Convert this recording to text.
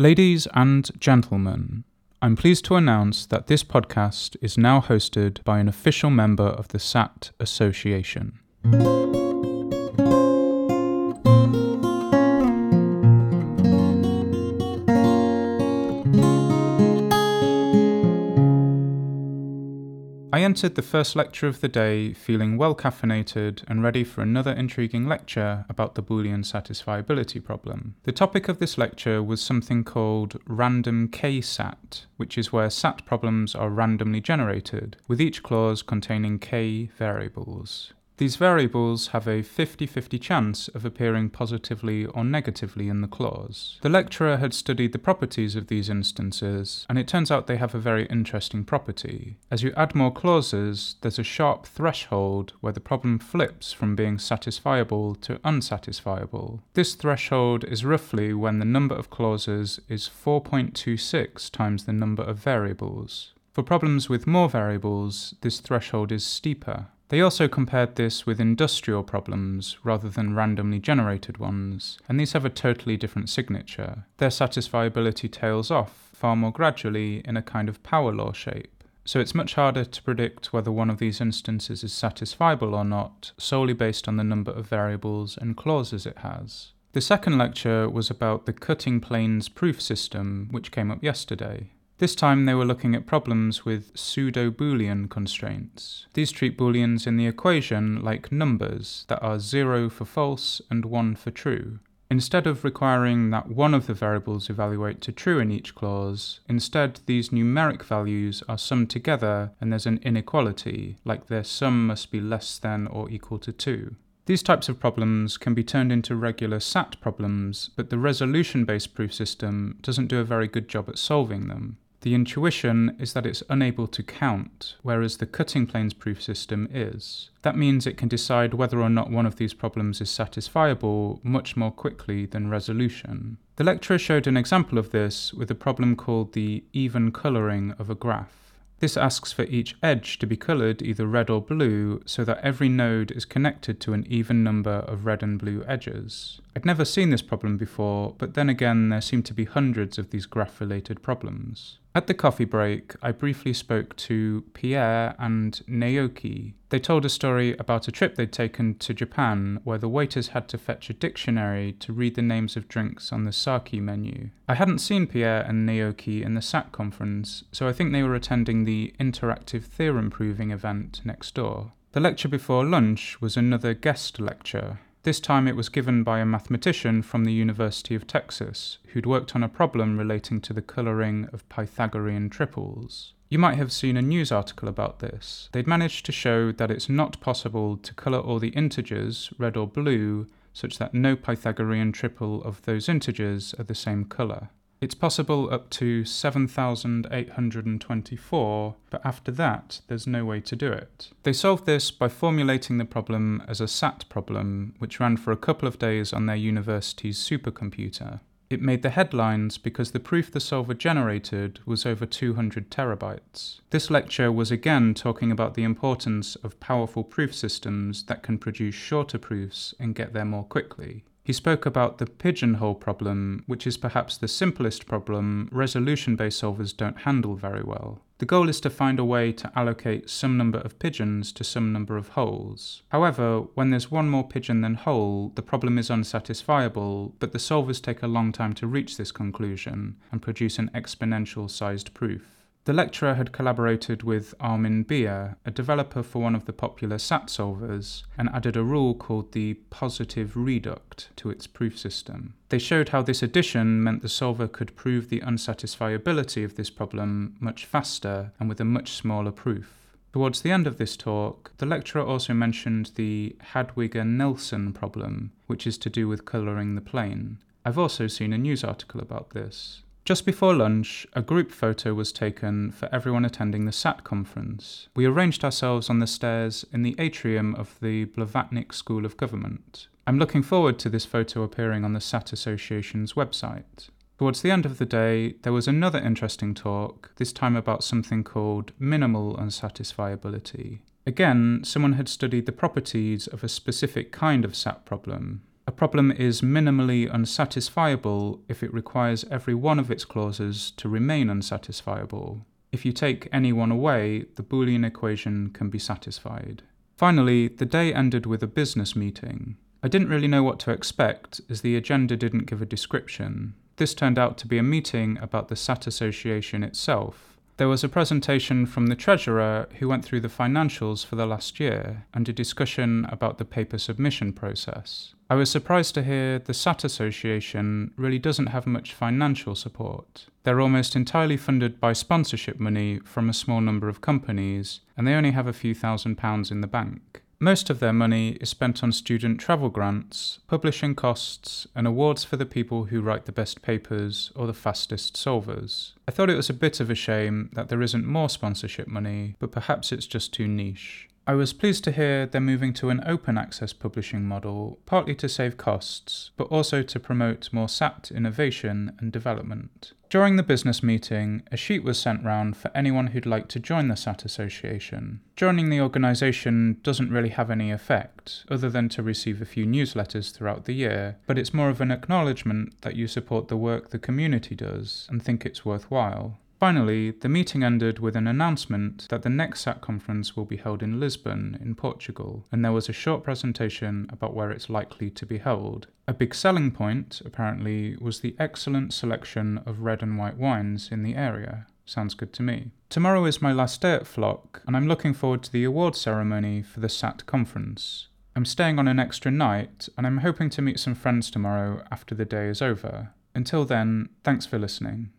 Ladies and gentlemen, I'm pleased to announce that this podcast is now hosted by an official member of the SAT Association. I entered the first lecture of the day feeling well caffeinated and ready for another intriguing lecture about the Boolean satisfiability problem. The topic of this lecture was something called random k-sat, which is where sat problems are randomly generated, with each clause containing k variables. These variables have a 50 50 chance of appearing positively or negatively in the clause. The lecturer had studied the properties of these instances, and it turns out they have a very interesting property. As you add more clauses, there's a sharp threshold where the problem flips from being satisfiable to unsatisfiable. This threshold is roughly when the number of clauses is 4.26 times the number of variables. For problems with more variables, this threshold is steeper. They also compared this with industrial problems rather than randomly generated ones, and these have a totally different signature. Their satisfiability tails off far more gradually in a kind of power law shape. So it's much harder to predict whether one of these instances is satisfiable or not, solely based on the number of variables and clauses it has. The second lecture was about the cutting planes proof system, which came up yesterday. This time they were looking at problems with pseudo Boolean constraints. These treat Booleans in the equation like numbers that are 0 for false and 1 for true. Instead of requiring that one of the variables evaluate to true in each clause, instead these numeric values are summed together and there's an inequality, like their sum must be less than or equal to 2. These types of problems can be turned into regular SAT problems, but the resolution based proof system doesn't do a very good job at solving them. The intuition is that it's unable to count, whereas the cutting planes proof system is. That means it can decide whether or not one of these problems is satisfiable much more quickly than resolution. The lecturer showed an example of this with a problem called the even colouring of a graph. This asks for each edge to be coloured either red or blue so that every node is connected to an even number of red and blue edges. I'd never seen this problem before, but then again there seem to be hundreds of these graph related problems. At the coffee break, I briefly spoke to Pierre and Naoki. They told a story about a trip they'd taken to Japan where the waiters had to fetch a dictionary to read the names of drinks on the sake menu. I hadn't seen Pierre and Naoki in the SAT conference, so I think they were attending the interactive theorem proving event next door. The lecture before lunch was another guest lecture, this time it was given by a mathematician from the University of Texas who'd worked on a problem relating to the colouring of Pythagorean triples. You might have seen a news article about this. They'd managed to show that it's not possible to colour all the integers, red or blue, such that no Pythagorean triple of those integers are the same colour. It's possible up to 7,824, but after that, there's no way to do it. They solved this by formulating the problem as a SAT problem, which ran for a couple of days on their university's supercomputer. It made the headlines because the proof the solver generated was over 200 terabytes. This lecture was again talking about the importance of powerful proof systems that can produce shorter proofs and get there more quickly. He spoke about the pigeonhole problem, which is perhaps the simplest problem resolution based solvers don't handle very well. The goal is to find a way to allocate some number of pigeons to some number of holes. However, when there's one more pigeon than hole, the problem is unsatisfiable, but the solvers take a long time to reach this conclusion and produce an exponential sized proof. The lecturer had collaborated with Armin Biere, a developer for one of the popular SAT solvers, and added a rule called the positive reduct to its proof system. They showed how this addition meant the solver could prove the unsatisfiability of this problem much faster and with a much smaller proof. Towards the end of this talk, the lecturer also mentioned the Hadwiger Nelson problem, which is to do with colouring the plane. I've also seen a news article about this. Just before lunch, a group photo was taken for everyone attending the SAT conference. We arranged ourselves on the stairs in the atrium of the Blavatnik School of Government. I'm looking forward to this photo appearing on the SAT Association's website. Towards the end of the day, there was another interesting talk, this time about something called minimal unsatisfiability. Again, someone had studied the properties of a specific kind of SAT problem, A problem is minimally unsatisfiable if it requires every one of its clauses to remain unsatisfiable. If you take any one away, the Boolean equation can be satisfied. Finally, the day ended with a business meeting. I didn't really know what to expect, as the agenda didn't give a description. This turned out to be a meeting about the SAT Association itself, there was a presentation from the Treasurer who went through the financials for the last year and a discussion about the paper submission process. I was surprised to hear the SAT Association really doesn't have much financial support. They're almost entirely funded by sponsorship money from a small number of companies, and they only have a few thousand pounds in the bank. Most of their money is spent on student travel grants, publishing costs, and awards for the people who write the best papers or the fastest solvers. I thought it was a bit of a shame that there isn't more sponsorship money, but perhaps it's just too niche. I was pleased to hear they're moving to an open access publishing model, partly to save costs, but also to promote more SAT innovation and development. During the business meeting, a sheet was sent round for anyone who'd like to join the SAT Association. Joining the organisation doesn't really have any effect, other than to receive a few newsletters throughout the year, but it's more of an acknowledgement that you support the work the community does and think it's worthwhile. Finally, the meeting ended with an announcement that the next SAT conference will be held in Lisbon, in Portugal, and there was a short presentation about where it's likely to be held. A big selling point, apparently, was the excellent selection of red and white wines in the area. Sounds good to me. Tomorrow is my last day at FLoC, and I'm looking forward to the award ceremony for the SAT conference. I'm staying on an extra night, and I'm hoping to meet some friends tomorrow after the day is over. Until then, thanks for listening.